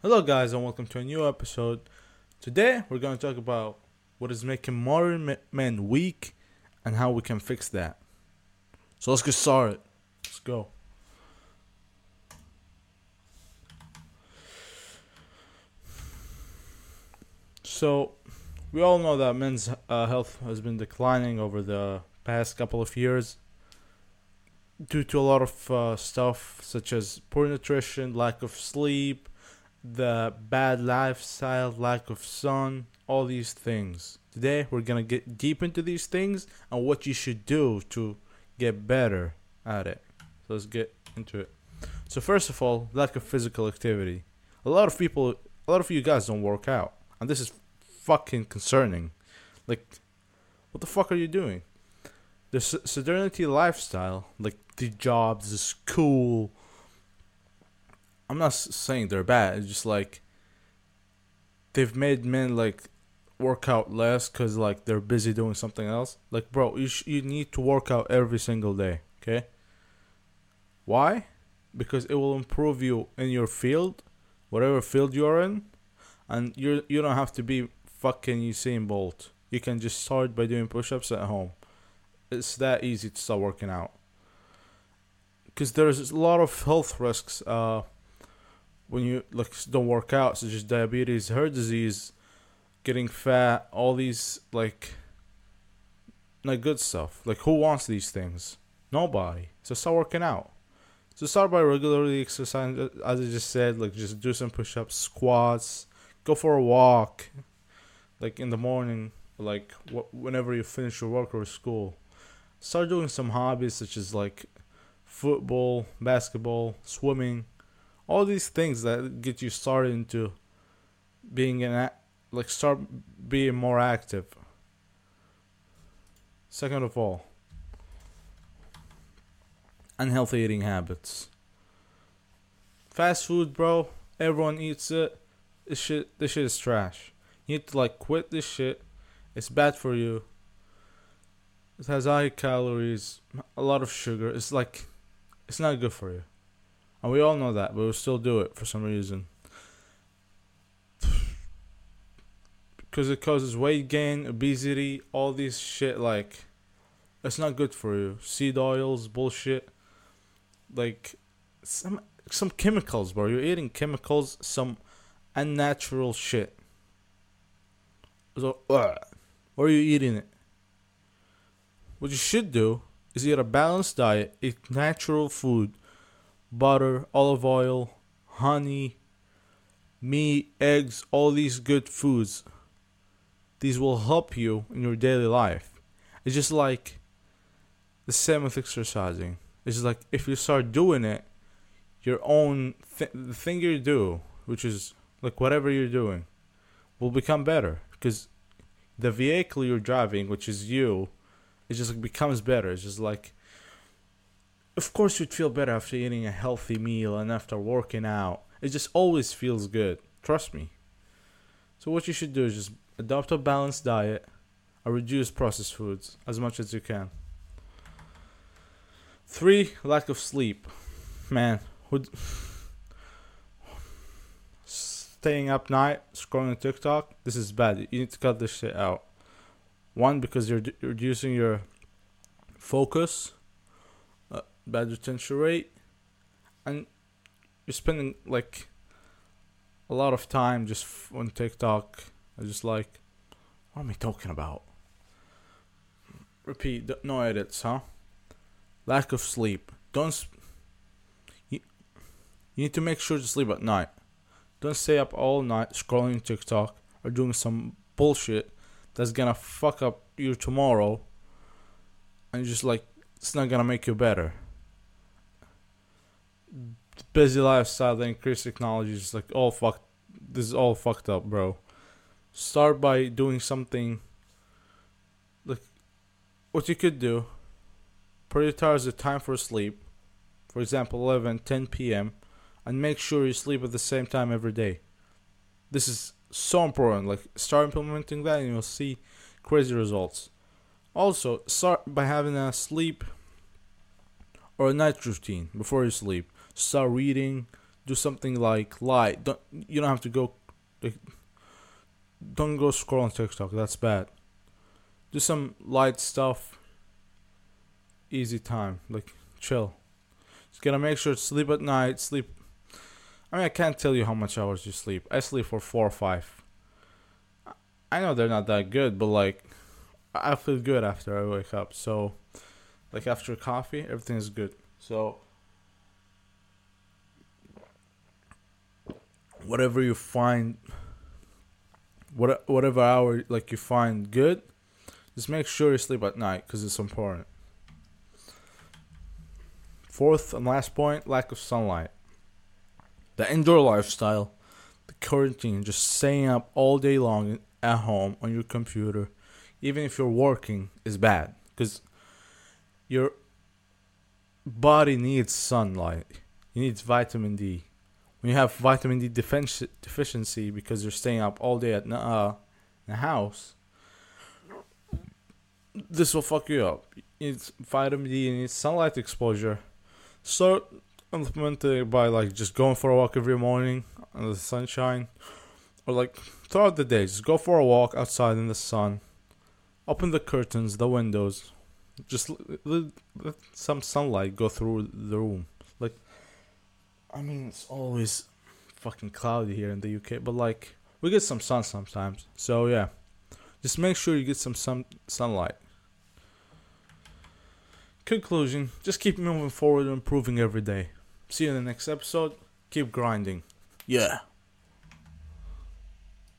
Hello, guys, and welcome to a new episode. Today, we're going to talk about what is making modern men weak and how we can fix that. So, let's get started. Let's go. So, we all know that men's uh, health has been declining over the past couple of years due to a lot of uh, stuff such as poor nutrition, lack of sleep, the bad lifestyle, lack of sun, all these things. Today we're gonna get deep into these things and what you should do to get better at it. So let's get into it. So first of all, lack of physical activity. A lot of people, a lot of you guys don't work out, and this is fucking concerning. Like, what the fuck are you doing? The sedentary lifestyle, like the jobs, the school, I'm not saying they're bad. It's just like they've made men like work out less because like they're busy doing something else. Like, bro, you sh- you need to work out every single day. Okay. Why? Because it will improve you in your field, whatever field you're in, and you you don't have to be fucking Usain Bolt. You can just start by doing push-ups at home. It's that easy to start working out. Because there's a lot of health risks. Uh, when you like don't work out, such as diabetes, heart disease, getting fat, all these like not good stuff. Like who wants these things? Nobody. So start working out. So start by regularly exercising, uh, as I just said. Like just do some push-ups, squats, go for a walk, like in the morning, like wh- whenever you finish your work or school. Start doing some hobbies such as like football, basketball, swimming all these things that get you started into being an like start being more active. Second of all unhealthy eating habits. Fast food bro everyone eats it. This shit this shit is trash. You need to like quit this shit. It's bad for you. It has high calories a lot of sugar. It's like it's not good for you and we all know that, but we still do it for some reason. Because it causes weight gain, obesity, all these shit. Like, it's not good for you. Seed oils, bullshit. Like, some some chemicals, bro. You're eating chemicals, some unnatural shit. So, ugh. why are you eating it? What you should do is eat a balanced diet, eat natural food butter, olive oil, honey, meat, eggs, all these good foods. These will help you in your daily life. It's just like the same with exercising. It's just like if you start doing it, your own th- the thing you do, which is like whatever you're doing, will become better because the vehicle you're driving, which is you, it just like becomes better. It's just like of course you'd feel better after eating a healthy meal and after working out. It just always feels good. Trust me. So what you should do is just adopt a balanced diet or reduce processed foods as much as you can. Three, lack of sleep. Man, who staying up night scrolling TikTok, this is bad. You need to cut this shit out. One because you're d- reducing your focus bad retention rate, and you're spending like a lot of time just on TikTok. I just like, what am I talking about? Repeat, no edits, huh? Lack of sleep. Don't. Sp- you, you need to make sure to sleep at night. Don't stay up all night scrolling TikTok or doing some bullshit that's gonna fuck up your tomorrow. And just like, it's not gonna make you better busy lifestyle, the increased technology is like all fucked. This is all fucked up, bro. Start by doing something. Like, what you could do. Prioritize the time for sleep. For example, 11, 10 p.m. And make sure you sleep at the same time every day. This is so important. Like, start implementing that and you'll see crazy results. Also, start by having a sleep or a night routine before you sleep. Start reading, do something like light. Don't you don't have to go. Like, don't go scroll on TikTok. That's bad. Do some light stuff. Easy time, like chill. Just gotta make sure sleep at night. Sleep. I mean, I can't tell you how much hours you sleep. I sleep for four or five. I know they're not that good, but like, I feel good after I wake up. So, like after coffee, everything is good. So, whatever you find, what whatever hour like you find good, just make sure you sleep at night because it's important. Fourth and last point: lack of sunlight. The indoor lifestyle, the quarantine, just staying up all day long at home on your computer, even if you're working, is bad because your body needs sunlight. You need vitamin D. When you have vitamin D deficiency because you're staying up all day at uh, the house, this will fuck you up. It's vitamin D, you need sunlight exposure. Start implementing by like just going for a walk every morning in the sunshine, or like throughout the day. Just go for a walk outside in the sun. Open the curtains, the windows. Just let some sunlight go through the room. I mean, it's always fucking cloudy here in the UK, but like we get some sun sometimes. So yeah, just make sure you get some sun sunlight. Conclusion: Just keep moving forward and improving every day. See you in the next episode. Keep grinding. Yeah.